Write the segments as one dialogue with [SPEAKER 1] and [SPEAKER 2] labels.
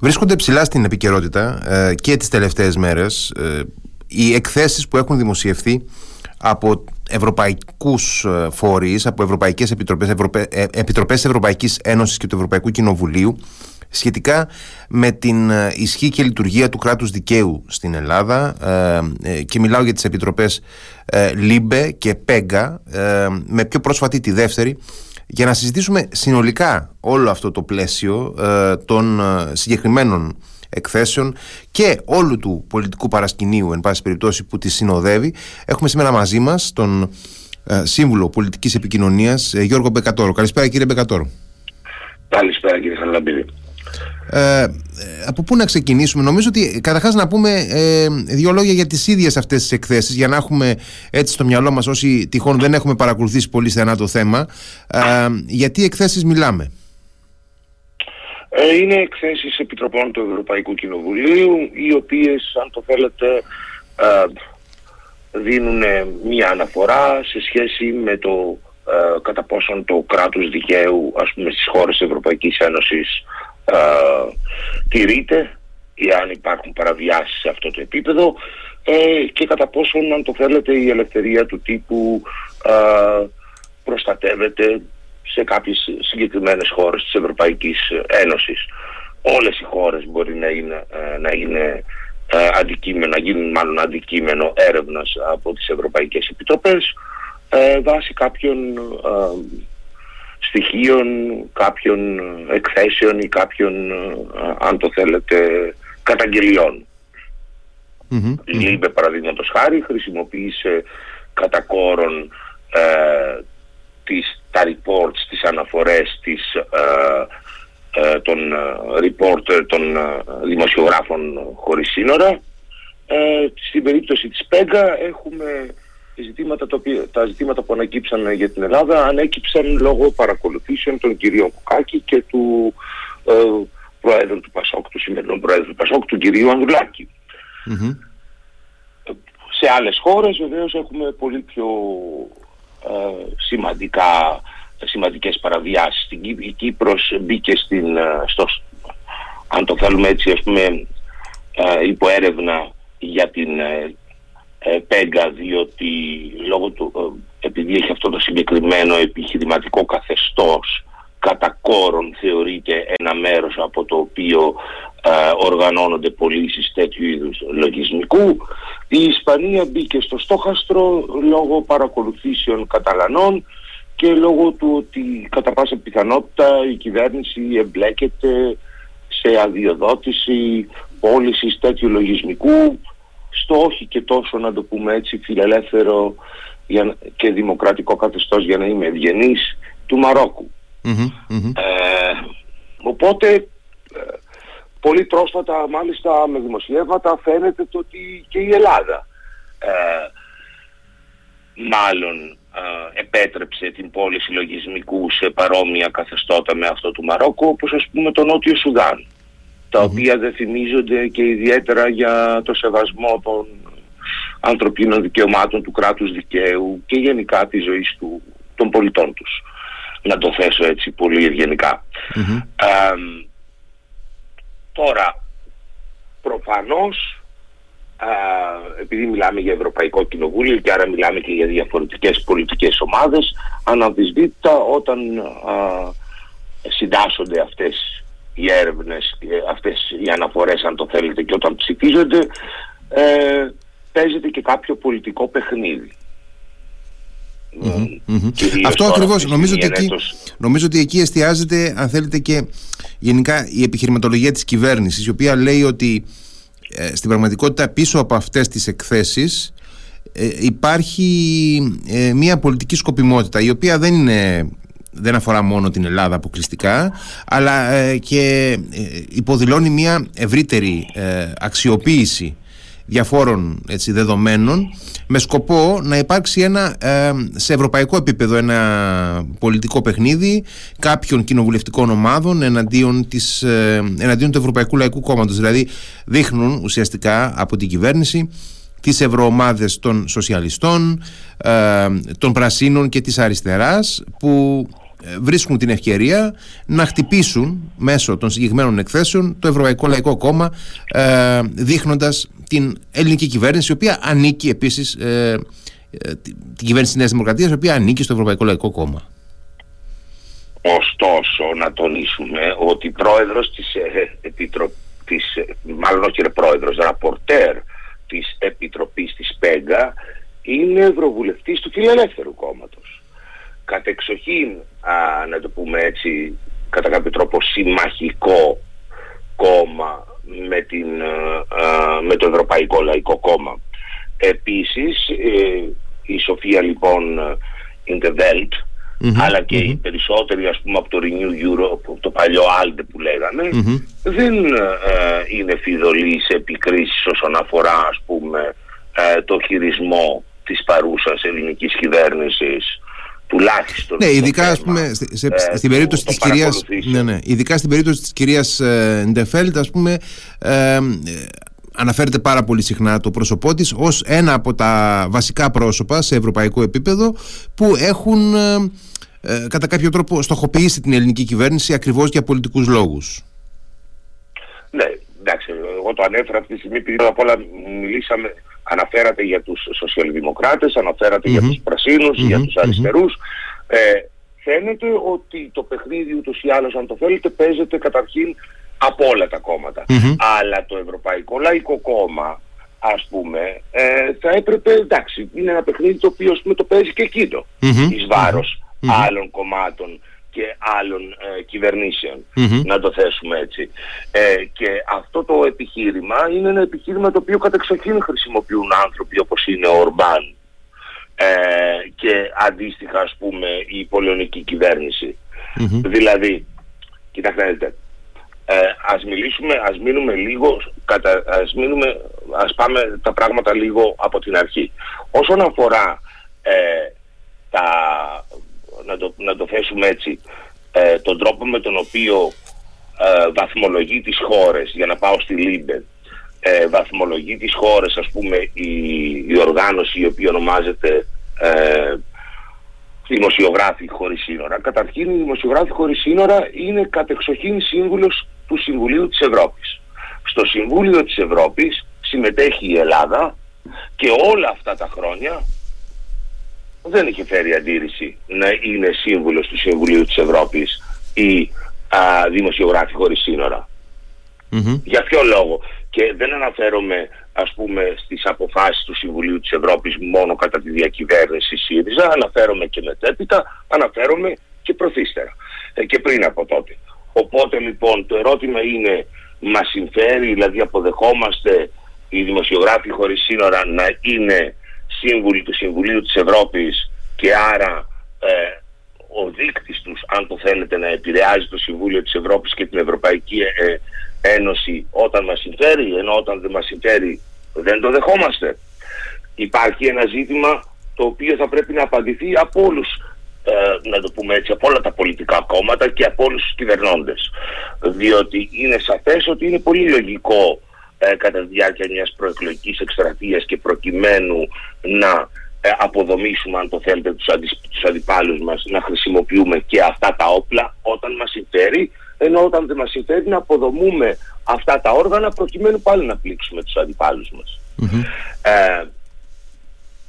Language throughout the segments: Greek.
[SPEAKER 1] Βρίσκονται ψηλά στην επικαιρότητα ε, και τις τελευταίες μέρες ε, οι εκθέσεις που έχουν δημοσιευθεί από ευρωπαϊκούς ε, φορείς, από ευρωπαϊκές επιτροπές, Ευρωπα... επιτροπές Ευρωπαϊκής Ένωσης και του Ευρωπαϊκού Κοινοβουλίου σχετικά με την ισχύ και λειτουργία του κράτους δικαίου στην Ελλάδα. Και μιλάω για τις επιτροπές LIBE και PEGA με πιο πρόσφατη τη δεύτερη για να συζητήσουμε συνολικά όλο αυτό το πλαίσιο ε, των ε, συγκεκριμένων εκθέσεων και όλου του πολιτικού παρασκηνίου εν πάση περιπτώσει που τη συνοδεύει έχουμε σήμερα μαζί μας τον ε, Σύμβουλο Πολιτικής Επικοινωνίας Γιώργο Μπεκατόρο. Καλησπέρα κύριε Μπεκατόρο.
[SPEAKER 2] Καλησπέρα κύριε Χαλαμπίδη.
[SPEAKER 1] Ε, από πού να ξεκινήσουμε, νομίζω ότι καταρχάς να πούμε ε, δύο λόγια για τις ίδιες αυτές τις εκθέσεις για να έχουμε έτσι στο μυαλό μας όσοι τυχόν δεν έχουμε παρακολουθήσει πολύ στενά το θέμα ε, γιατί εκθέσεις μιλάμε.
[SPEAKER 2] Ε, είναι εκθέσεις επιτροπών του Ευρωπαϊκού Κοινοβουλίου οι οποίες αν το θέλετε ε, δίνουν μία αναφορά σε σχέση με το κατά πόσον το κράτος δικαίου ας πούμε στις χώρες της Ευρωπαϊκής Ένωσης ε, τηρείται ή αν υπάρχουν παραβιάσεις σε αυτό το επίπεδο ε, και κατά πόσον αν το θέλετε η ελευθερία του τύπου ε, προστατεύεται σε κάποιες συγκεκριμένες χώρες της Ευρωπαϊκής Ένωσης. Όλες οι χώρες μπορεί να είναι, ε, να είναι ε, αντικείμενο, να γίνουν μάλλον αντικείμενο έρευνας από τις Ευρωπαϊκές Επιτροπές βάσει κάποιων στοιχείων, κάποιων εκθέσεων ή κάποιων, αν το θέλετε, καταγγελιών. Mm-hmm. Η LIBE παραδείγματος χάρη χρησιμοποίησε κατά κόρον ε, τις, τα reports, τις αναφορές τις, ε, ε, των reporter, των δημοσιογράφων χωρίς σύνορα. στην περίπτωση της PEGA έχουμε ζητήματα τα, οποία, τα ζητήματα που ανακύψαν για την Ελλάδα ανέκυψαν λόγω παρακολουθήσεων των κυρίων Κουκάκη και του ε, Προέδρου του Πασόκ, του σημερινού Προέδρου του Πασόκ, του κυρίου Σε άλλες χώρες βεβαίως έχουμε πολύ πιο ε, σημαντικά, σημαντικές παραβιάσεις. Στην η Κύπρος μπήκε στην, ε, στο, αν το θέλουμε έτσι, ας πούμε, ε, υποέρευνα για την ε, ε, Πέγκα διότι λόγω του, ε, επειδή έχει αυτό το συγκεκριμένο επιχειρηματικό καθεστώς κατά κόρον θεωρείται ένα μέρος από το οποίο ε, οργανώνονται πωλήσεις τέτοιου είδους λογισμικού. Η Ισπανία μπήκε στο στόχαστρο λόγω παρακολουθήσεων Καταλανών και λόγω του ότι κατά πάσα πιθανότητα η κυβέρνηση εμπλέκεται σε αδειοδότηση πώλησης τέτοιου λογισμικού στο όχι και τόσο να το πούμε έτσι φιλελεύθερο και δημοκρατικό καθεστώς για να είμαι ευγενής του μαροκου Ε, οπότε ε, πολύ πρόσφατα μάλιστα με δημοσιεύματα φαίνεται το ότι και η Ελλάδα ε, μάλλον ε, επέτρεψε την πώληση λογισμικού σε παρόμοια καθεστώτα με αυτό του Μαρόκου όπως ας πούμε το Νότιο Σουδάν τα οποία δεν θυμίζονται και ιδιαίτερα για το σεβασμό των ανθρωπίνων δικαιωμάτων του κράτους δικαίου και γενικά της ζωής του, των πολιτών τους. Να το θέσω έτσι πολύ ευγενικά. τώρα, προφανώς, α, επειδή μιλάμε για Ευρωπαϊκό Κοινοβούλιο και άρα μιλάμε και για διαφορετικές πολιτικές ομάδες, αναμφισβήτητα όταν α, συντάσσονται αυτές οι έρευνες, αυτές οι αναφορές αν το θέλετε και όταν ψηφίζονται ε, παίζεται και κάποιο πολιτικό
[SPEAKER 1] Αυτό ακριβώς. νομίζω ότι, εκεί, νομίζω ότι εκεί εστιάζεται αν θέλετε και γενικά η επιχειρηματολογία της κυβέρνησης η οποία λέει ότι ε, στην πραγματικότητα πίσω από αυτές τις εκθέσεις ε, υπάρχει ε, μια πολιτική σκοπιμότητα η οποία δεν είναι δεν αφορά μόνο την Ελλάδα αποκλειστικά αλλά ε, και ε, υποδηλώνει μια ευρύτερη ε, αξιοποίηση διαφόρων έτσι, δεδομένων με σκοπό να υπάρξει ένα σε ευρωπαϊκό επίπεδο ένα πολιτικό παιχνίδι κάποιων κοινοβουλευτικών ομάδων εναντίον, της, εναντίον του Ευρωπαϊκού Λαϊκού Κόμματος. Δηλαδή δείχνουν ουσιαστικά από την κυβέρνηση τις ευρωομάδες των σοσιαλιστών των πρασίνων και της αριστεράς που ε, βρίσκουν την ευκαιρία να χτυπήσουν μέσω των συγκεκριμένων εκθέσεων το Ευρωπαϊκό Λαϊκό Κόμμα ε, δείχνοντας την ελληνική κυβέρνηση η οποία ανήκει επίσης ε, ε την κυβέρνηση της Νέας Δημοκρατίας η οποία ανήκει στο Ευρωπαϊκό Λαϊκό Κόμμα.
[SPEAKER 2] Ωστόσο να τονίσουμε ότι πρόεδρος της Επιτροπής, μάλλον όχι πρόεδρος, ραπορτέρ της Επιτροπής της ΠΕΓΑ είναι ευρωβουλευτής του Φιλελεύθερου Κόμματος. Κατεξοχήν, α, να το πούμε έτσι, κατά κάποιο τρόπο συμμαχικό κόμμα με, την, με το Ευρωπαϊκό Λαϊκό Κόμμα. Επίσης, ε, η Σοφία λοιπόν in the Welt, αλλά και οι περισσότεροι ας πούμε από το Renew Europe, το παλιό ALDE που λέγανε, δεν ε, είναι φιδωλοί σε επικρίσεις όσον αφορά ας πούμε ε, το χειρισμό της παρούσας ελληνικής κυβέρνησης τουλάχιστον
[SPEAKER 1] ναι, ειδικά ας πούμε σε, ε, στην περίπτωση της κυρίας ναι, ναι, ειδικά στην περίπτωση της κυρίας ε, Ντεφέλτ ας πούμε ε, αναφέρεται πάρα πολύ συχνά το πρόσωπό της ως ένα από τα βασικά πρόσωπα σε ευρωπαϊκό επίπεδο που έχουν ε, κατά κάποιο τρόπο στοχοποιήσει την ελληνική κυβέρνηση ακριβώς για πολιτικούς λόγους.
[SPEAKER 2] Ναι, εντάξει, εγώ το ανέφερα αυτή τη στιγμή επειδή απ' όλα μιλήσαμε, αναφέρατε για τους σοσιαλδημοκράτες, για τους πρασινους για τους αριστερούς. Ε, φαίνεται ότι το παιχνίδι ούτως ή άλλως αν το θέλετε παίζεται καταρχήν από όλα τα κομματα Αλλά το Ευρωπαϊκό Λαϊκό Κόμμα ας πούμε ε, θα έπρεπε, εντάξει, είναι ένα παιχνίδι το οποίο πούμε, το παίζει και εκείνο mm-hmm. εις βαρος άλλων κομμάτων και άλλων ε, κυβερνησεων να το θέσουμε έτσι. Ε, και αυτό το επιχείρημα είναι ένα επιχείρημα το οποίο κατεξοχήν χρησιμοποιούν άνθρωποι όπως είναι ο Ορμπάν ε, και αντίστοιχα ας πούμε η πολεωνική Δηλαδή, κοιτάξτε, ε, ας μιλήσουμε, ας μείνουμε λίγο, κατα, ας, μείνουμε, ας πάμε τα πράγματα λίγο από την αρχή. Όσον αφορά ε, τα, να το, να το θέσουμε έτσι, ε, τον τρόπο με τον οποίο ε, βαθμολογεί τις χώρες, για να πάω στη LIBE, ε, βαθμολογεί τις χώρες ας πούμε η, η οργάνωση η οποία ονομάζεται ε, Δημοσιογράφοι χωρίς σύνορα. Καταρχήν η Δημοσιογράφοι χωρίς σύνορα είναι κατεξοχήν σύμβουλος του Συμβουλίου της Ευρώπης. Στο Συμβούλιο της Ευρώπης συμμετέχει η Ελλάδα και όλα αυτά τα χρόνια δεν είχε φέρει αντίρρηση να είναι σύμβουλος του Συμβουλίου της Ευρώπης ή α, δημοσιογράφη χωρίς Για ποιο λόγο; Και δεν αναφέρομαι ας πούμε στις αποφάσεις του Συμβουλίου της Ευρώπης μόνο κατά τη διακυβέρνηση ΣΥΡΙΖΑ, αναφέρομαι και μετέπειτα, αναφέρομαι και προθύστερα ε, και πριν από τότε. Οπότε λοιπόν το ερώτημα είναι, μας συμφέρει, δηλαδή αποδεχόμαστε οι δημοσιογράφοι χωρίς σύνορα να είναι σύμβουλοι του Συμβουλίου της Ευρώπης και άρα ε, ο δείκτης τους, αν το θέλετε, να επηρεάζει το Συμβούλιο της Ευρώπης και την Ευρωπαϊκή ε, Ένωση όταν μας συμφέρει, ενώ όταν δεν μας συμφέρει δεν το δεχόμαστε. Υπάρχει ένα ζήτημα το οποίο θα πρέπει να απαντηθεί από όλους ε, να το πούμε έτσι, από όλα τα πολιτικά κόμματα και από όλους τους κυβερνώντες. Διότι είναι σαφές ότι είναι πολύ λογικό ε, κατά τη διάρκεια μιας προεκλογικής εκστρατείας και προκειμένου να ε, αποδομήσουμε αν το θέλετε τους, αντι, τους αντιπάλους μας να χρησιμοποιούμε και αυτά τα όπλα όταν μας συμφέρει ενώ όταν δεν μας συμφέρει να αποδομούμε αυτά τα όργανα προκειμένου πάλι να πλήξουμε τους αντιπάλους μας. Ε,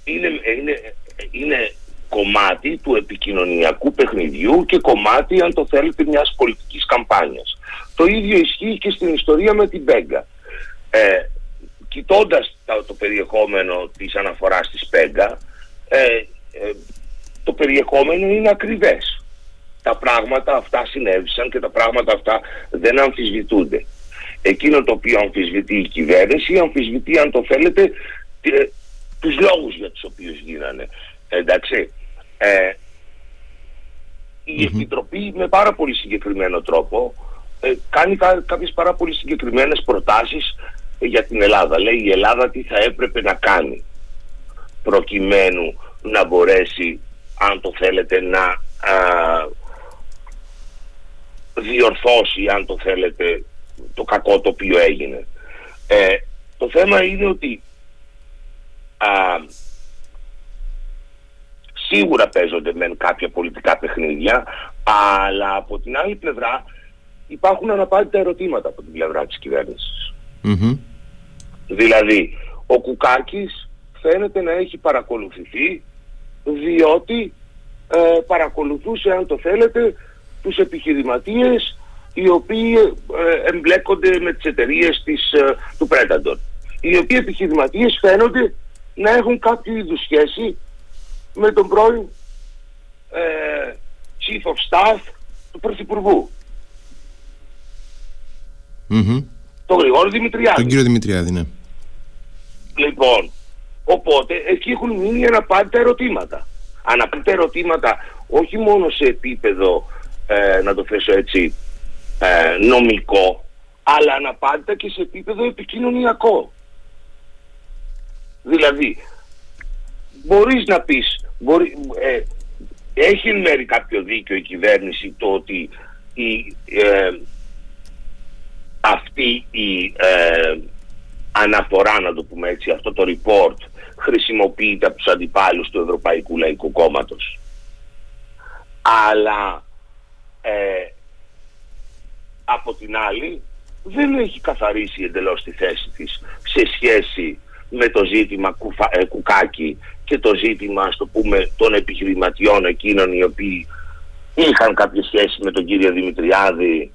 [SPEAKER 2] είναι, είναι, είναι κομμάτι του επικοινωνιακού παιχνιδιού και κομμάτι, αν το θέλετε, μιας πολιτικής καμπάνιας. Το ίδιο ισχύει και στην ιστορία με την Πέγκα. Ε, κοιτώντας το, περιεχόμενο της αναφοράς της Πέγκα, ε, ε, το περιεχόμενο είναι ακριβές. Τα πράγματα αυτά συνέβησαν και τα πράγματα αυτά δεν αμφισβητούνται. Εκείνο το οποίο αμφισβητεί η κυβέρνηση, αμφισβητεί αν το θέλετε ε, τους λόγους για τους οποίους γίνανε. Εντάξει. Ε, η Επιτροπή με πάρα πολύ συγκεκριμένο τρόπο ε, κάνει κά, κάποιες πάρα πολύ συγκεκριμένες προτάσεις για την Ελλάδα. Λέει η Ελλάδα τι θα έπρεπε να κάνει προκειμένου να μπορέσει αν το θέλετε να α, διορθώσει αν το θέλετε το κακό το οποίο έγινε. Ε, το θέμα είναι ότι α, Σίγουρα παίζονται με κάποια πολιτικά παιχνίδια, Αλλά από την άλλη πλευρά υπάρχουν αναπάντητα ερωτήματα από την πλευρά της κυβερνησης Δηλαδή, ο Κουκάκης φαίνεται να έχει παρακολουθηθεί διότι ε, παρακολουθούσε, αν το θέλετε, τους επιχειρηματίες οι οποίοι ε, εμπλέκονται με τις εταιρείες της, ε, του Predator. Οι οποίοι επιχειρηματίες φαίνονται να έχουν κάποιο είδους σχέση με τον πρώην ε, Chief of Staff του Πρωθυπουργού.
[SPEAKER 1] Mm-hmm.
[SPEAKER 2] Τον Γρηγόρη Δημητριάδη.
[SPEAKER 1] Τον κύριο Δημητριάδη, ναι.
[SPEAKER 2] Λοιπόν, οπότε εκεί έχουν μείνει αναπάντητα ερωτήματα. Αναπάντητα ερωτήματα όχι μόνο σε επίπεδο, ε, να το θέσω έτσι, ε, νομικό, αλλά αναπάντητα και σε επίπεδο επικοινωνιακό. Δηλαδή, μπορείς να πεις, μπορεί, ε, έχει μέρη κάποιο δίκιο η κυβέρνηση το ότι η, ε, αυτή η ε, αναφορά, να το πούμε έτσι, αυτό το report χρησιμοποιείται από τους αντιπάλους του Ευρωπαϊκού Λαϊκού Κόμματος. Αλλά ε, από την άλλη δεν έχει καθαρίσει εντελώς τη θέση της σε σχέση με το ζήτημα κουφα, ε, κουκάκι και το ζήτημα, ας το πούμε, των επιχειρηματιών εκείνων οι οποίοι είχαν κάποια σχέση με τον κύριο Δημητριάδη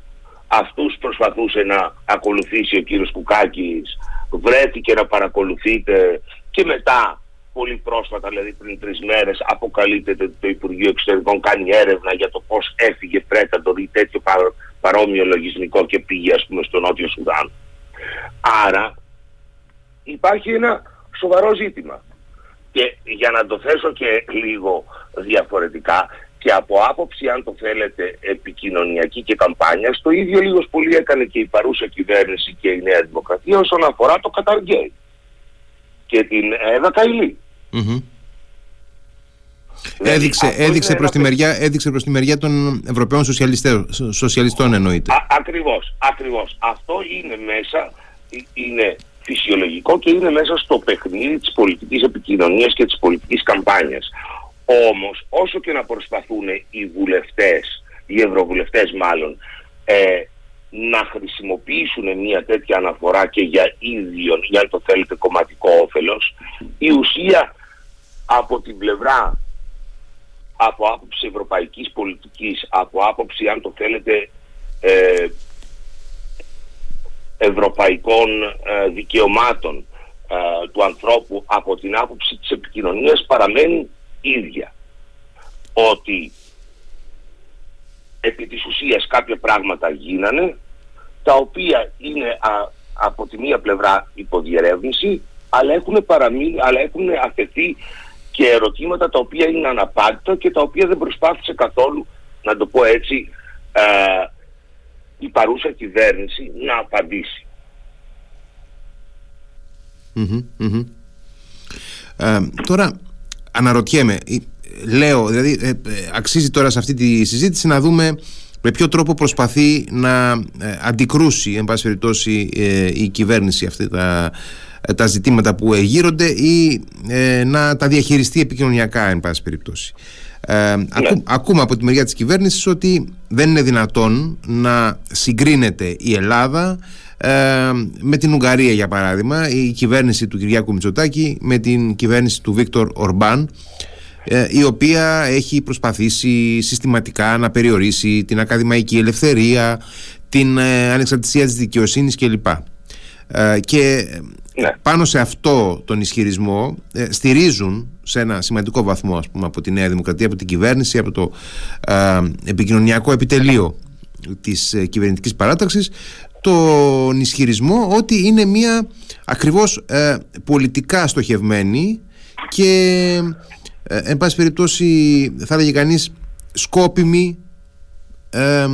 [SPEAKER 2] αυτούς προσπαθούσε να ακολουθήσει ο κύριος Κουκάκης βρέθηκε να παρακολουθείτε και μετά πολύ πρόσφατα, δηλαδή πριν τρεις μέρες αποκαλύπτεται ότι το Υπουργείο Εξωτερικών κάνει έρευνα για το πώς έφυγε πρέτα το δει τέτοιο παρόμοιο λογισμικό και πήγε ας πούμε στο Νότιο Σουδάν. Άρα υπάρχει ένα σοβαρό ζήτημα. Και για να το θέσω και λίγο διαφορετικά και από άποψη αν το θέλετε επικοινωνιακή και καμπάνιας το ίδιο λίγος πολύ έκανε και η παρούσα κυβέρνηση και η Νέα Δημοκρατία όσον αφορά το Καταργέι και την Εύα Καηλή.
[SPEAKER 1] Mm-hmm. έδειξε, έδειξε, προς τη μεριά, έδειξε προς τη μεριά των Ευρωπαίων σοσιαλιστών, σοσιαλιστών εννοείται.
[SPEAKER 2] Α, ακριβώς, ακριβώς. Αυτό είναι μέσα, είναι φυσιολογικό και είναι μέσα στο παιχνίδι της πολιτικής επικοινωνίας και της πολιτικής καμπάνιας. Όμως όσο και να προσπαθούν οι βουλευτές, οι ευρωβουλευτές μάλλον, ε, να χρησιμοποιήσουν μια τέτοια αναφορά και για ίδιο, για αν το θέλετε κομματικό όφελος, η ουσία από την πλευρά από άποψη ευρωπαϊκής πολιτικής, από άποψη αν το θέλετε ε, ευρωπαϊκών ε, δικαιωμάτων ε, του ανθρώπου από την άποψη της επικοινωνίας παραμένει ίδια. Ότι επί της ουσίας κάποια πράγματα γίνανε τα οποία είναι από τη μία πλευρά υποδιερεύνηση αλλά έχουν, παραμείνει, αλλά έχουν αφαιθεί και ερωτήματα τα οποία είναι αναπάντητα και τα οποία δεν προσπάθησε καθόλου να το πω έτσι ε, η παρούσα κυβέρνηση να απαντήσει.
[SPEAKER 1] Ε, τώρα αναρωτιέμαι, ε, λέω, δηλαδή ε, ε, αξίζει τώρα σε αυτή τη συζήτηση να δούμε με ποιο τρόπο προσπαθεί να αντικρούσει εν πάση περιπτώσει η κυβέρνηση αυτή τα, τα ζητήματα που εγείρονται ή να τα διαχειριστεί επικοινωνιακά εν πάση περιπτώσει. Ε, ναι. ακούμε από τη μεριά της κυβέρνησης ότι δεν είναι δυνατόν να συγκρίνεται η Ελλάδα ε, με την Ουγγαρία για παράδειγμα η κυβέρνηση του Κυριάκου Μητσοτάκη με την κυβέρνηση του Βίκτορ Ορμπάν ε, η οποία έχει προσπαθήσει συστηματικά να περιορίσει την ακαδημαϊκή ελευθερία την ε, ανεξαρτησία της δικαιοσύνης κλπ. Και ναι. πάνω σε αυτό τον ισχυρισμό στηρίζουν σε ένα σημαντικό βαθμό ας πούμε, από τη Νέα Δημοκρατία, από την κυβέρνηση, από το επικοινωνιακό επιτελείο της κυβερνητικής παράταξης τον ισχυρισμό ότι είναι μια ακριβώς ε, πολιτικά στοχευμένη και ε, εν πάση περιπτώσει θα έλεγε κανείς σκόπιμη ε,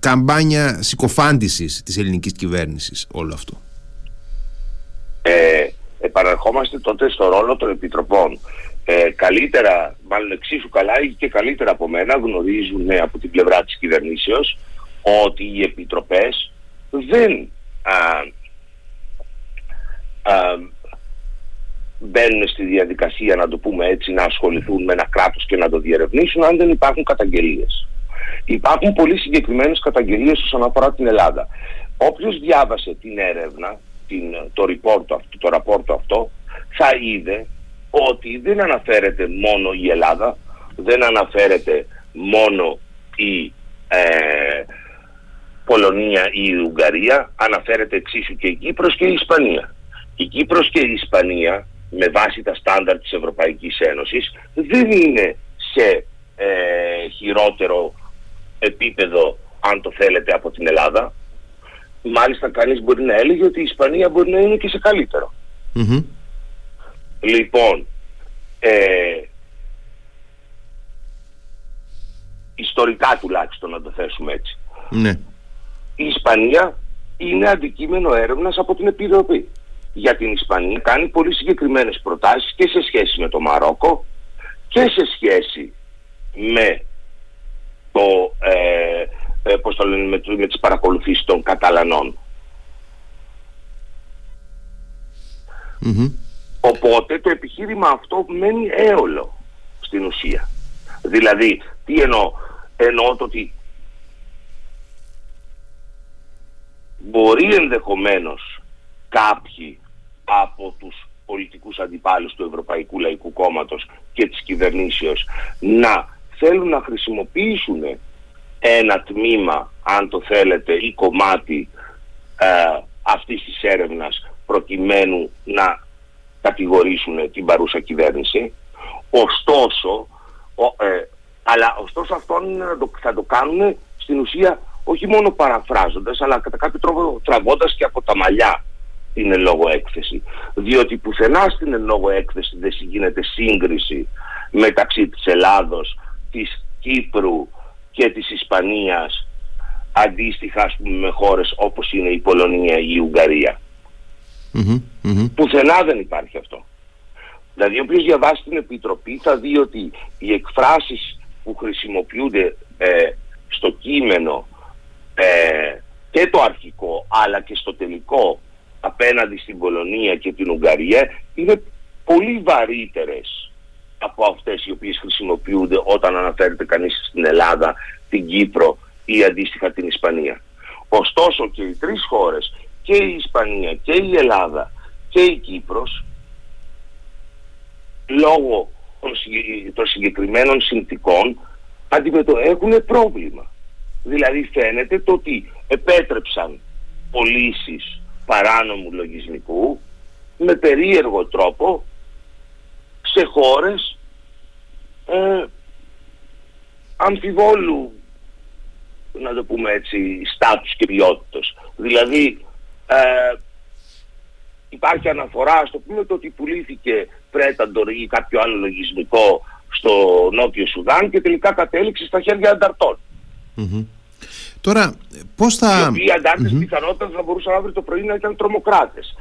[SPEAKER 1] καμπάνια συκοφάντησης της ελληνικής κυβέρνησης όλο αυτό.
[SPEAKER 2] Ε, επαναρχόμαστε τότε στο ρόλο των επιτροπών. Ε, καλύτερα, μάλλον εξίσου καλά και καλύτερα από μένα γνωρίζουν από την πλευρά της κυβερνήσεως ότι οι επιτροπές δεν α, α, μπαίνουν στη διαδικασία, να το πούμε έτσι, να ασχοληθούν με ένα κράτος και να το διερευνήσουν αν δεν υπάρχουν καταγγελίες. Υπάρχουν πολύ συγκεκριμένες καταγγελίες όσον αφορά την Ελλάδα. Όποιος διάβασε την έρευνα, την, το, report, το ραπόρτο αυτό, θα είδε ότι δεν αναφέρεται μόνο η Ελλάδα, δεν αναφέρεται μόνο η ε, Πολωνία ή η Ουγγαρία, αναφέρεται εξίσου και η Κύπρος και η Ισπανία. Η Κύπρος και η Ισπανία, με βάση τα στάνταρ της Ευρωπαϊκής Ένωσης, δεν είναι σε ε, χειρότερο επίπεδο, αν το θέλετε, από την Ελλάδα. Μάλιστα κανείς μπορεί να έλεγε ότι η Ισπανία μπορεί να είναι και σε καλυτερο Λοιπόν, ε, ιστορικά τουλάχιστον να το θέσουμε έτσι.
[SPEAKER 1] Ναι.
[SPEAKER 2] Η Ισπανία είναι αντικείμενο έρευνας από την Επιτροπή. Για την Ισπανία κάνει πολύ συγκεκριμένες προτάσεις και σε σχέση με το Μαρόκο και σε σχέση με το, ε, ε, πώς το λένε, με, με τις παρακολουθήσεις των Καταλανών. Οπότε το επιχείρημα αυτό μένει έολο στην ουσία. Δηλαδή, τι εννοώ, εννοώ το ότι μπορεί ενδεχομένως κάποιοι από τους πολιτικούς αντιπάλους του Ευρωπαϊκού Λαϊκού Κόμματος και της κυβερνήσεως να θέλουν να χρησιμοποιήσουν ένα τμήμα, αν το θέλετε, ή κομμάτι ε, αυτής της έρευνας προκειμένου να κατηγορήσουν την παρούσα κυβέρνηση. Ωστόσο, ε, αλλά ωστόσο αυτό θα το κάνουν στην ουσία όχι μόνο παραφράζοντας αλλά κατά κάποιο τρόπο τραβώντας και από τα μαλλιά την εν λόγω έκθεση. Διότι πουθενά στην εν λόγω έκθεση δεν γίνεται σύγκριση μεταξύ της Ελλάδος, της Κύπρου και της Ισπανίας αντίστοιχα ας πούμε με χώρες όπως είναι η Πολωνία ή η Ουγγαρία. Πουθενά δεν υπάρχει αυτό. Δηλαδή όποιος διαβάσει την Επιτροπή θα δει ότι οι εκφράσεις που χρησιμοποιούνται ε, στο κείμενο ε, και το αρχικό αλλά και στο τελικό απέναντι στην Πολωνία και την Ουγγαρία είναι πολύ βαρύτερες από αυτές οι οποίες χρησιμοποιούνται όταν αναφέρεται κανείς στην Ελλάδα, την Κύπρο ή αντίστοιχα την Ισπανία. Ωστόσο και οι τρεις χώρες, και η Ισπανία και η Ελλάδα και η Κύπρος, λόγω των συγκεκριμένων συνθήκων έχουν πρόβλημα. Δηλαδή φαίνεται το ότι επέτρεψαν πωλήσεις παράνομου λογισμικού με περίεργο τρόπο σε χώρες ε, αμφιβόλου να το πούμε έτσι στάτους και ποιότητας. Δηλαδή ε, υπάρχει αναφορά στο πούμε το ότι πουλήθηκε πρέταντορ ή κάποιο άλλο λογισμικό στο Νότιο Σουδάν και τελικά κατέληξε στα χέρια ανταρτών.
[SPEAKER 1] Τώρα, πώς θα...
[SPEAKER 2] Οι οποίοι αντάρτες mm-hmm. πιθανότατα θα μπορούσαν αύριο το πρωί να ήταν τρομοκράτες.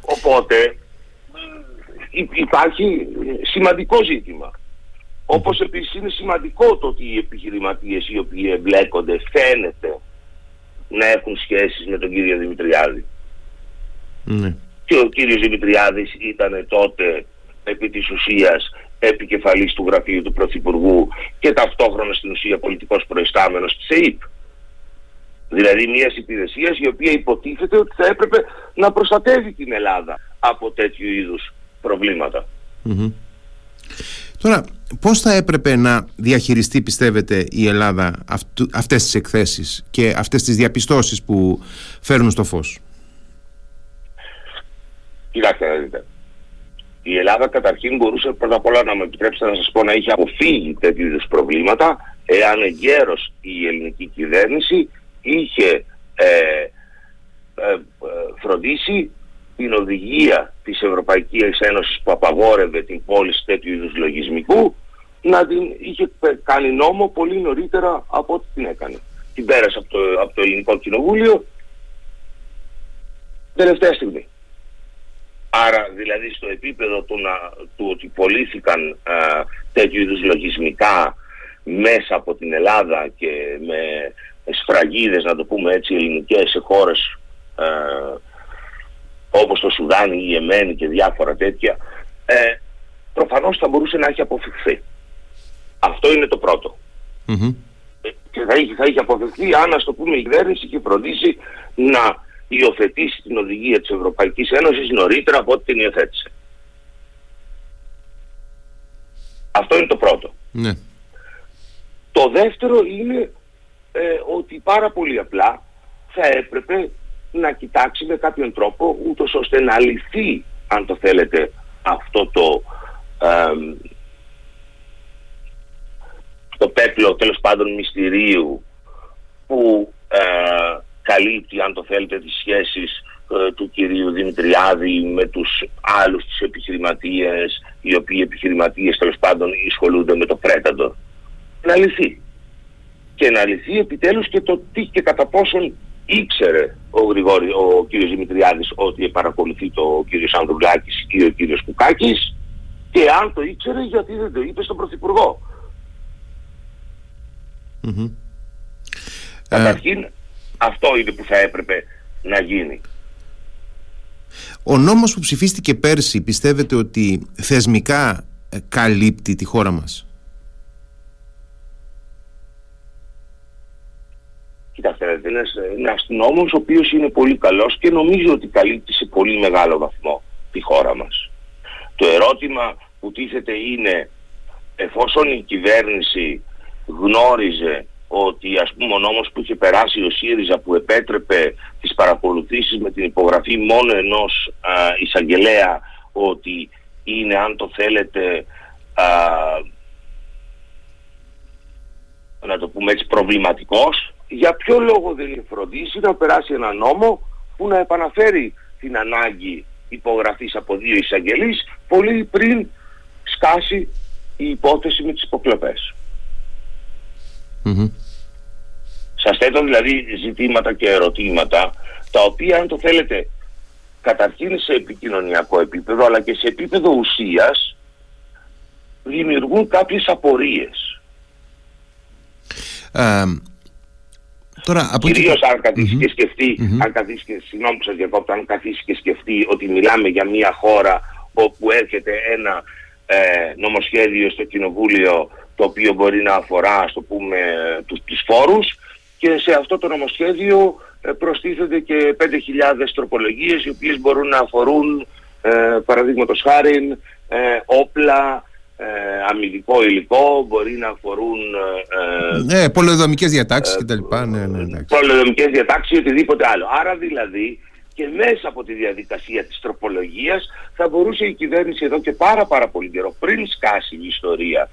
[SPEAKER 2] Οπότε υπάρχει σημαντικό ζήτημα. Όπως επίσης είναι σημαντικό το ότι οι επιχειρηματίες οι οποίοι εμπλέκονται φαίνεται να έχουν σχέσεις με τον κύριο Δημητριάδη. Ναι. Και ο κύριος Δημητριάδης ήταν τότε επί της ουσίας επικεφαλής του γραφείου του Πρωθυπουργού και ταυτόχρονα στην ουσία πολιτικός προϊστάμενος της ΕΕΠ. Δηλαδή μιας υπηρεσίας η οποία υποτίθεται ότι θα έπρεπε να προστατεύει την Ελλάδα από τέτοιου είδους προβληματα
[SPEAKER 1] Τώρα, πώς θα έπρεπε να διαχειριστεί, πιστεύετε, η Ελλάδα αυτού, αυτές τις εκθέσεις και αυτές τις διαπιστώσεις που φέρνουν στο φως;
[SPEAKER 2] Κοιτάξτε να δείτε. Η Ελλάδα καταρχήν μπορούσε πρώτα απ' όλα να με επιτρέψετε να σας πω να είχε αποφύγει τέτοιου είδους προβλήματα εάν εγκαίρως η ελληνική κυβέρνηση είχε ε, ε, ε, φροντίσει την οδηγία της Ευρωπαϊκής Ένωσης που απαγόρευε την πώληση τέτοιου είδους λογισμικού να την είχε κάνει νόμο πολύ νωρίτερα από ό,τι την έκανε. Την πέρασε από το, από το Ελληνικό Κοινοβούλιο τελευταία στιγμή. Άρα δηλαδή στο επίπεδο του, να, του ότι πωλήθηκαν α, τέτοιου είδους λογισμικά μέσα από την Ελλάδα και με σφραγίδες να το πούμε έτσι ελληνικές σε χώρες α, όπως το Σουδάνι, η Εμένη και διάφορα τέτοια ε, προφανώς θα μπορούσε να έχει αποφευχθεί. Αυτό είναι το πρώτο. Και θα είχε, θα είχε αποφευθεί αν, ας το πούμε, η κυβέρνηση και φροντίσει να υιοθετήσει την οδηγία της Ευρωπαϊκής Ένωσης νωρίτερα από ό,τι την υιοθέτησε. Αυτό είναι το πρώτο.
[SPEAKER 1] Ναι.
[SPEAKER 2] Το δεύτερο είναι ε, ότι πάρα πολύ απλά θα έπρεπε να κοιτάξει με κάποιον τρόπο ούτως ώστε να λυθεί αν το θέλετε αυτό το το πέπλο τέλος πάντων μυστηρίου που ε, καλύπτει αν το θέλετε τις σχέσεις ε, του κυρίου Δημητριάδη με τους άλλους τους επιχειρηματίες οι οποίοι επιχειρηματίες τέλος πάντων ασχολούνται με το Predator. Να λυθεί. Και να λυθεί επιτέλους και το τι και κατά πόσον ήξερε ο, Γρηγόρη, ο κύριος Δημητριάδης ότι παρακολουθεί το κύριος Ανδρουλάκης ή ο κύριος Κουκάκης και αν το ήξερε γιατί δεν το είπε στον Πρωθυπουργό. Καταρχήν αυτό είναι που θα έπρεπε να γίνει.
[SPEAKER 1] Ο νόμος που ψηφίστηκε πέρσι πιστεύετε ότι θεσμικά ε, καλύπτει τη χώρα μας;
[SPEAKER 2] Κοιτάξτε, είναι ένας νόμος ο οποίος είναι πολύ καλός και νομίζω ότι καλύπτει σε πολύ μεγάλο βαθμό τη χώρα μας. Το ερώτημα που τίθεται είναι εφόσον η κυβέρνηση γνώριζε ότι ας πούμε ο νόμος που είχε περάσει ο ΣΥΡΙΖΑ που επέτρεπε τις παρακολουθήσεις με την υπογραφή μόνο ενός α, εισαγγελέα ότι είναι αν το θέλετε α, να το πούμε έτσι προβληματικός για ποιο λόγο δεν είναι φροντίσει να περάσει ένα νόμο που να επαναφέρει την ανάγκη υπογραφής από δύο εισαγγελείς πολύ πριν σκάσει η υπόθεση με τις υποκλοπές. Mm-hmm. Σας θέτω δηλαδή ζητήματα και ερωτήματα τα οποία αν το θέλετε καταρχήν σε επικοινωνιακό επίπεδο αλλά και σε επίπεδο ουσίας δημιουργούν κάποιες απορίες.
[SPEAKER 1] Τώρα,
[SPEAKER 2] από Κυρίως αν καθίσει και σκεφτεί, αν καθίσει και, συγγνώμη που σας διακόπτω, αν καθίσει και σκεφτεί ότι μιλάμε για μια χώρα όπου έρχεται ένα ε, νομοσχέδιο στο Κοινοβούλιο το οποίο μπορεί να αφορά, στο πούμε, τους, τους φόρους και σε αυτό το νομοσχέδιο ε, προστίθενται και 5.000 τροπολογίες οι οποίες μπορούν να αφορούν ε, παραδείγματος χάρη ε, όπλα, ε, αμυντικό υλικό, μπορεί να αφορούν...
[SPEAKER 1] Ε, ναι, πολεοδομικές διατάξεις ε, κτλ. Ναι, ναι,
[SPEAKER 2] πολεοδομικές διατάξεις ή οτιδήποτε άλλο. Άρα δηλαδή και μέσα από τη διαδικασία της τροπολογίας θα μπορούσε η κυβέρνηση εδώ και πάρα πάρα πολύ καιρό πριν σκάσει η ιστορία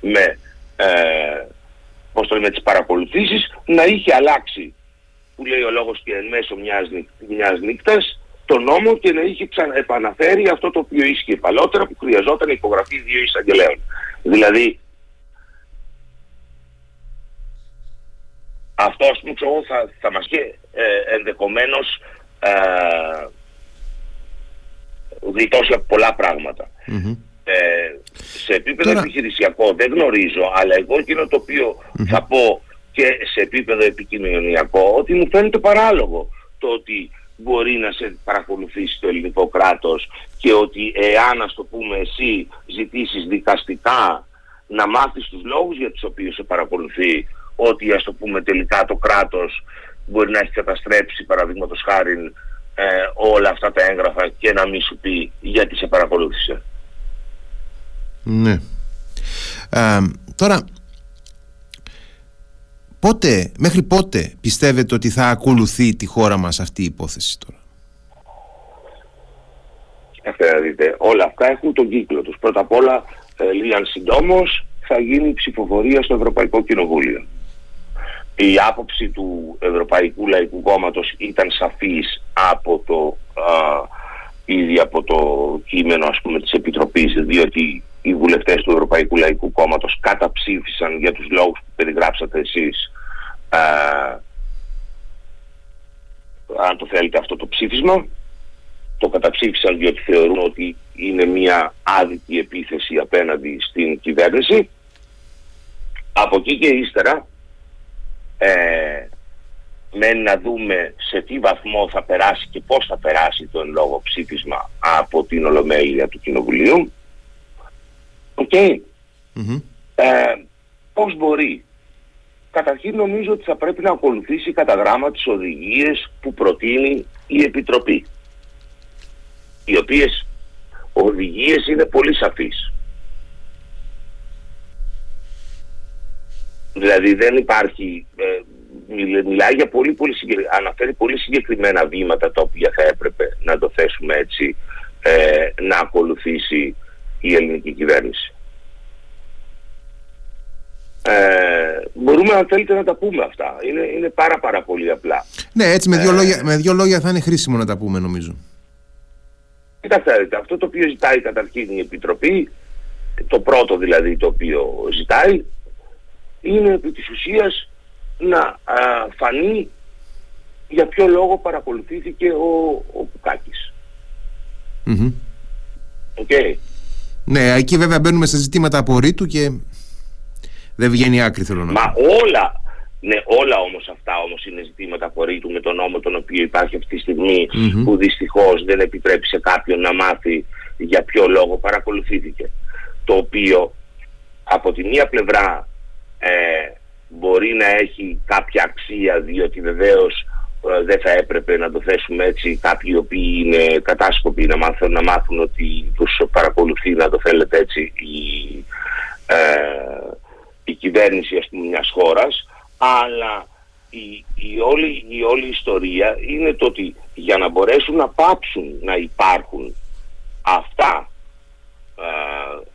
[SPEAKER 2] με, ε, πώς το με τις παρακολουθήσεις να είχε αλλάξει που λέει ο λόγος και εν μέσω μιας, μιας νύκτας το νόμο και να είχε επαναφέρει αυτό το οποίο ίσχυε παλότερα που χρειαζόταν υπογραφή δύο εισαγγελέων. Δηλαδή, αυτό ας πούμε θα, θα μας και ε, ενδεχομένως ε, γλιτώσει από πολλά Ε, σε επίπεδο Τώρα... επιχειρησιακό δεν γνωρίζω, αλλά εγώ εκείνο το οποιο θα πω και σε επίπεδο επικοινωνιακό, ότι μου φαίνεται παράλογο το ότι μπορεί να σε παρακολουθήσει το ελληνικό κράτος και ότι εάν ας το πούμε εσύ ζητήσεις δικαστικά να μάθεις τους λόγους για τους οποίους σε παρακολουθεί ότι ας το πούμε τελικά το κράτος μπορεί να έχει καταστρέψει παραδείγματος χάρη ε, όλα αυτά τα έγγραφα και να μην σου πει γιατί σε παρακολούθησε.
[SPEAKER 1] Ναι. Ε, τώρα Πότε, μέχρι πότε πιστεύετε ότι θα ακολουθεί τη χώρα μας αυτή η υπόθεση τώρα;
[SPEAKER 2] Κοιτάξτε δείτε, όλα αυτά έχουν τον κύκλο τους. Πρώτα απ' όλα, ε, λίγαν συντόμως, θα γίνει ψηφοφορία στο Ευρωπαϊκό Κοινοβούλιο. Η άποψη του Ευρωπαϊκού Λαϊκού Κόμματος ήταν σαφής από το, α, ήδη από το κείμενο ας πούμε της Επιτροπής, διότι οι βουλευτές του Ευρωπαϊκού Λαϊκού Κόμματος καταψήφισαν για τους λόγους που περιγράψατε εσείς. Α, αν το θέλετε αυτό το ψήφισμα. Το καταψήφισαν διότι θεωρούν ότι είναι μια άδικη επίθεση απέναντι στην κυβέρνηση. Από εκεί και ύστερα ε, μένει να δούμε σε τι βαθμό θα περάσει και πώς θα περάσει το εν λόγω ψήφισμα από την Ολομέλεια του Κοινοβουλίου OK. Okay. Ε, πώς μπορεί; Καταρχήν νομίζω ότι θα πρέπει να ακολουθήσει κατά γράμμα τις οδηγίες που προτείνει η Επιτροπή. Οι οποίες οδηγίες είναι πολύ σαφείς. Δηλαδή δεν υπάρχει, ε, μιλάει για πολύ, πολύ αναφέρει πολύ συγκεκριμένα βήματα τα οποία θα έπρεπε να το θέσουμε έτσι ε, να ακολουθήσει η ελληνική κυβέρνηση. Ε, μπορούμε αν θέλετε να τα πούμε αυτά. Είναι, είναι πάρα πάρα πολύ απλά.
[SPEAKER 1] Ναι, έτσι με δύο, ε, λόγια, με δύο λόγια θα είναι χρήσιμο να τα πούμε νομίζω.
[SPEAKER 2] Κοιτάξτε, αυτό το οποίο ζητάει καταρχήν η Επιτροπή, το πρώτο δηλαδή το οποίο ζητάει, είναι επί της ουσίας να φανεί για ποιο λόγο παρακολουθήθηκε ο, ο Πουκάκης.
[SPEAKER 1] Mm-hmm. Okay. Ναι, εκεί βέβαια μπαίνουμε σε ζητήματα απορρίτου και δεν βγαίνει άκρη θέλω να
[SPEAKER 2] Μα όλα, ναι, όλα όμως αυτά όμως είναι ζητήματα απορρίτου με τον νόμο τον οποίο υπάρχει αυτή τη στιγμη που δυστυχώς δεν επιτρέπει σε κάποιον να μάθει για ποιο λόγο παρακολουθήθηκε. Το οποίο από τη μία πλευρά ε, μπορεί να έχει κάποια αξία διότι βεβαίως ε, δεν θα έπρεπε να το θέσουμε έτσι. Κάποιοι οι οποίοι είναι κατάσκοποι να μάθουν, να μάθουν ότι τους παρακολουθεί να το θέλετε έτσι η, ε, η κυβέρνηση ας πούμε μιας χώρας. Αλλά η, η, όλη, η όλη ιστορία είναι το ότι για να μπορέσουν να πάψουν να υπάρχουν αυτά ε,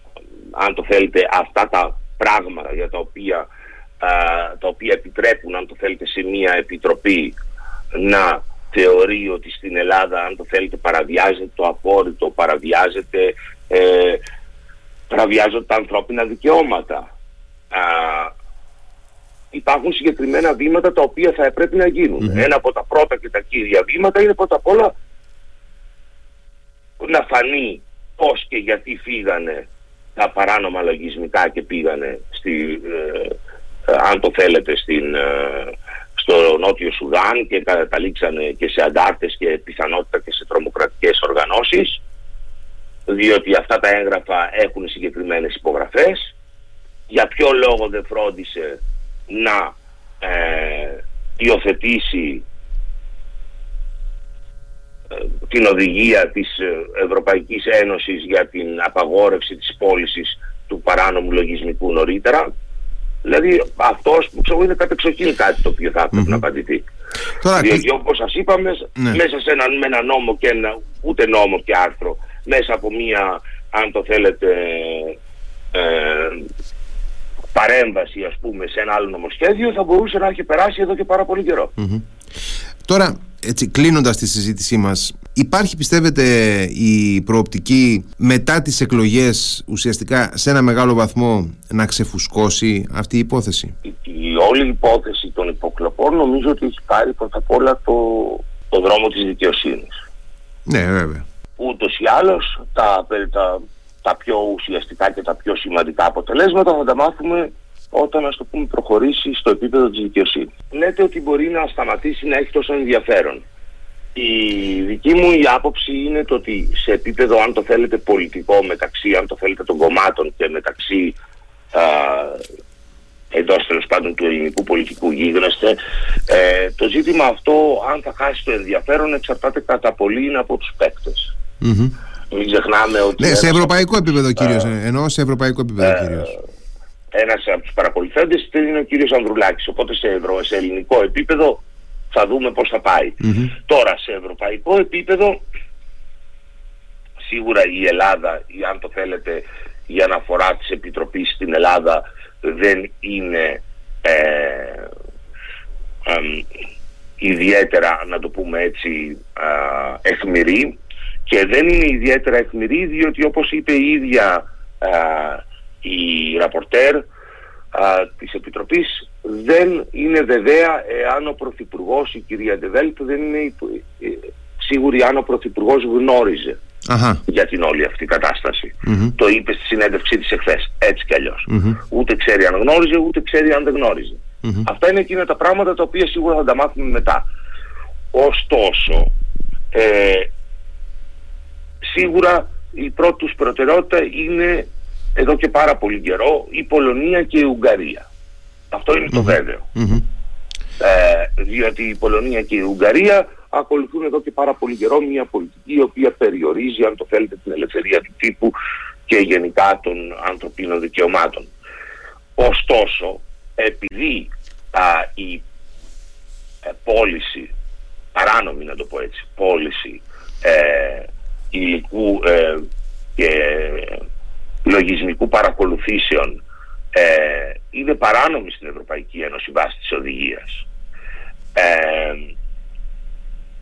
[SPEAKER 2] αν το θέλετε αυτά τα πράγματα για τα οποία, τα οποία επιτρέπουν αν το θέλετε σε μια επιτροπή να θεωρεί ότι στην Ελλάδα αν το θέλετε παραβιάζεται το απόρριτο, παραβιάζεται, ε, παραβιάζονται τα ανθρώπινα δικαιώματα. Α, υπάρχουν συγκεκριμένα βήματα τα οποία θα πρέπει να γινουν Ένα από τα πρώτα και τα κύρια βήματα είναι πρώτα απ' όλα να φανεί πώς και γιατί φύγανε τα παράνομα λογισμικά και πήγανε στη, ε, ε, αν το θέλετε στην, ε, στο Νότιο Σουδάν και καταλήξανε και σε αντάρτες και πιθανότητα και σε τρομοκρατικές οργανώσεις διότι αυτά τα έγγραφα έχουν συγκεκριμένες υπογραφές. Για ποιο λόγο δεν φρόντισε να ε, υιοθετήσει ε, την οδηγία της Ευρωπαϊκής Ένωσης για την απαγόρευση της πώλησης του παράνομου λογισμικού νωρίτερα; Δηλαδή αυτός που ξέρω είναι κατεξοχήν κάτι το οποίο θα έπρεπε να απαντηθεί. Τώρα, Διότι όπως σας είπαμε ναι. μέσα σε ένα, με ένα νόμο και ένα, ούτε νόμο και άρθρο μέσα από μία αν το θέλετε ε, παρέμβαση ας πούμε σε ένα άλλο νομοσχέδιο θα μπορούσε να έχει περάσει εδώ και πάρα πολύ
[SPEAKER 1] Τώρα έτσι κλείνοντας τη συζήτησή μας υπάρχει πιστεύετε η προοπτική μετά τις εκλογές ουσιαστικά σε ένα μεγάλο βαθμό να ξεφουσκώσει αυτή η υπόθεση;
[SPEAKER 2] Η, η όλη υπόθεση των υποκλοπών νομίζω ότι έχει πάρει πρώτα απ' όλα το, το δρόμο της δικαιοσύνης
[SPEAKER 1] ναι βέβαια
[SPEAKER 2] ούτως ή άλλως τα, τα, τα πιο ουσιαστικά και τα πιο σημαντικά αποτελέσματα θα τα μάθουμε όταν ας το πούμε προχωρήσει στο επίπεδο της δικαιοσύνης. Λέτε ότι μπορεί να σταματήσει να έχει τόσο ενδιαφέρον. Η δική μου η άποψη είναι το ότι σε επίπεδο αν το θέλετε πολιτικό μεταξύ αν το θέλετε των κομμάτων και μεταξύ α, εντός τέλος πάντων του ελληνικού πολιτικού γίγνεσθε ε, το ζήτημα αυτό αν θα χάσει το ενδιαφέρον εξαρτάται κατά πολύ από τους παίκτες. Mm-hmm. Μην ξεχνάμε ότι...
[SPEAKER 1] Ναι, σε ευρωπαϊκό επίπεδο κύριος, ε, ενώ σε ευρωπαϊκό επίπεδο ε, κύριος
[SPEAKER 2] ένας από τους παρακολουθέντες είναι ο κύριος Ανδρουλάκης. Οπότε σε, ευρω, σε ελληνικό επίπεδο θα δούμε πώς θα πάει. Τώρα σε ευρωπαϊκό επίπεδο σίγουρα η Ελλάδα, ή αν το θέλετε η αναφορά της Επιτροπής στην Ελλάδα δεν είναι ε, ιδιαίτερα να το πούμε έτσι ε, εχμηρή και δεν είναι ιδιαίτερα εχμηρή διότι όπως είπε η ίδια η ραπορτέρ α, της Επιτροπής δεν είναι βεβαία εάν ο Πρωθυπουργός, η κυρία Ντεβέλτ, δεν είναι ε, σίγουρη αν ο Πρωθυπουργός γνώριζε για την όλη αυτή κατάσταση. Το είπε στη συνέντευξή της εχθές, έτσι κι αλλιως Ούτε ξέρει αν γνώριζε, ούτε ξέρει αν δεν γνώριζε. Αυτά είναι εκείνα τα πράγματα τα οποία σίγουρα θα τα μάθουμε μετά. Ωστόσο, ε, σίγουρα η πρώτη τους προτεραιότητα είναι εδώ και πάρα πολύ καιρό η Πολωνία και η Ουγγαρία. Αυτό είναι το βεβαιο Ε, διότι η Πολωνία και η Ουγγαρία ακολουθούν εδώ και πάρα πολύ καιρό μια πολιτική η οποία περιορίζει, αν το θέλετε, την ελευθερία του τύπου και γενικά των ανθρωπίνων δικαιωμάτων. Ωστόσο, επειδή α, η ε, πώληση, παράνομη να το πω έτσι, πώληση ε, υλικού ε, και λογισμικού παρακολουθήσεων ε, είναι παράνομη στην Ευρωπαϊκή Ένωση βάσει της οδηγίας. Ε,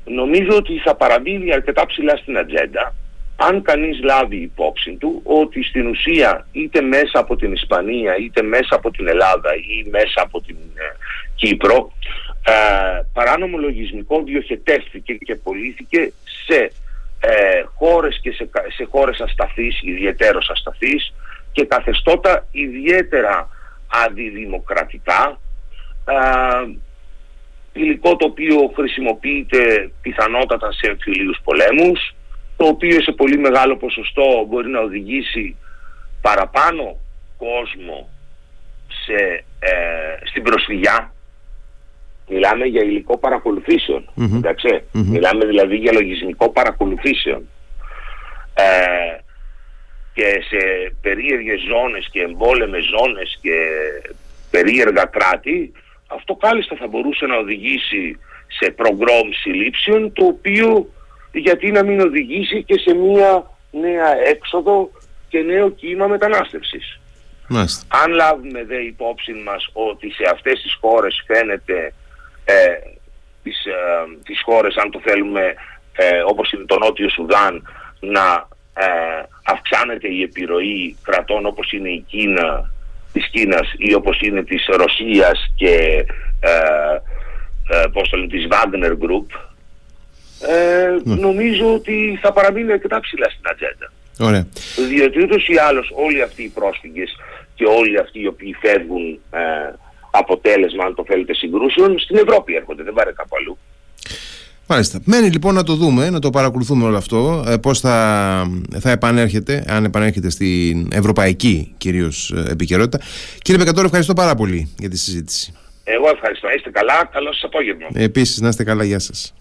[SPEAKER 2] νομίζω ότι θα παραμείνει αρκετά ψηλά στην ατζέντα αν κανείς λάβει υπόψη του ότι στην ουσία είτε μέσα από την Ισπανία είτε μέσα από την Ελλάδα ή μέσα από την ε, Κύπρο ε, παράνομο λογισμικό διοχετεύτηκε και πωλήθηκε σε ε, χώρες και σε, σε χώρες ασταθείς, ιδιαίτερος ασταθείς και καθεστώτα ιδιαίτερα αντιδημοκρατικά ε, υλικό το οποίο χρησιμοποιείται πιθανότατα σε εμφυλίους πολέμους το οποίο σε πολύ μεγάλο ποσοστό μπορεί να οδηγήσει παραπάνω κόσμο σε, ε, στην προσφυγιά Μιλάμε για υλικό Μιλάμε δηλαδή για λογισμικό παρακολουθήσεων. Ε, και σε περίεργες ζώνες και εμπόλεμες ζώνες και περίεργα κράτη αυτό κάλλιστα θα μπορούσε να οδηγήσει σε προγκρόμ συλλήψεων το οποίο γιατί να μην οδηγήσει και σε μια νέα έξοδο και νέο κύμα μετανάστευσης. Αν λάβουμε δε υπόψη μας ότι σε αυτές τις χώρες φαίνεται ε, τις, ε, τις χώρες αν το θέλουμε ε, όπως είναι το Νότιο Σουδάν να ε, αυξάνεται η επιρροή κρατών όπως είναι η Κίνα της Κίνας ή όπως είναι της Ρωσίας και ε, ε, πώς το λένε, της Wagner Group ε, ναι. νομίζω ότι θα παραμείνει αρκετά ψηλά στην ατζέντα.
[SPEAKER 1] Ωραία.
[SPEAKER 2] Διότι ούτως ή άλλως όλοι αυτοί οι πρόσφυγες και όλοι αυτοί οι οποίοι φεύγουν ε, αποτέλεσμα, αν το θέλετε, συγκρούσεων, στην Ευρώπη έρχονται, δεν πάρε κάπου αλλού.
[SPEAKER 1] Μάλιστα. Μένει λοιπόν να το δούμε, να το παρακολουθούμε όλο αυτό, ε, πώς θα, θα επανέρχεται, αν επανέρχεται στην ευρωπαϊκή κυρίως ε, επικαιρότητα. Κύριε Πεκατόρ, ευχαριστώ πάρα πολύ για τη συζήτηση.
[SPEAKER 2] Εγώ ευχαριστώ. Είστε καλά. Καλό σας απόγευμα.
[SPEAKER 1] Επίσης, να είστε καλά. Γεια σας.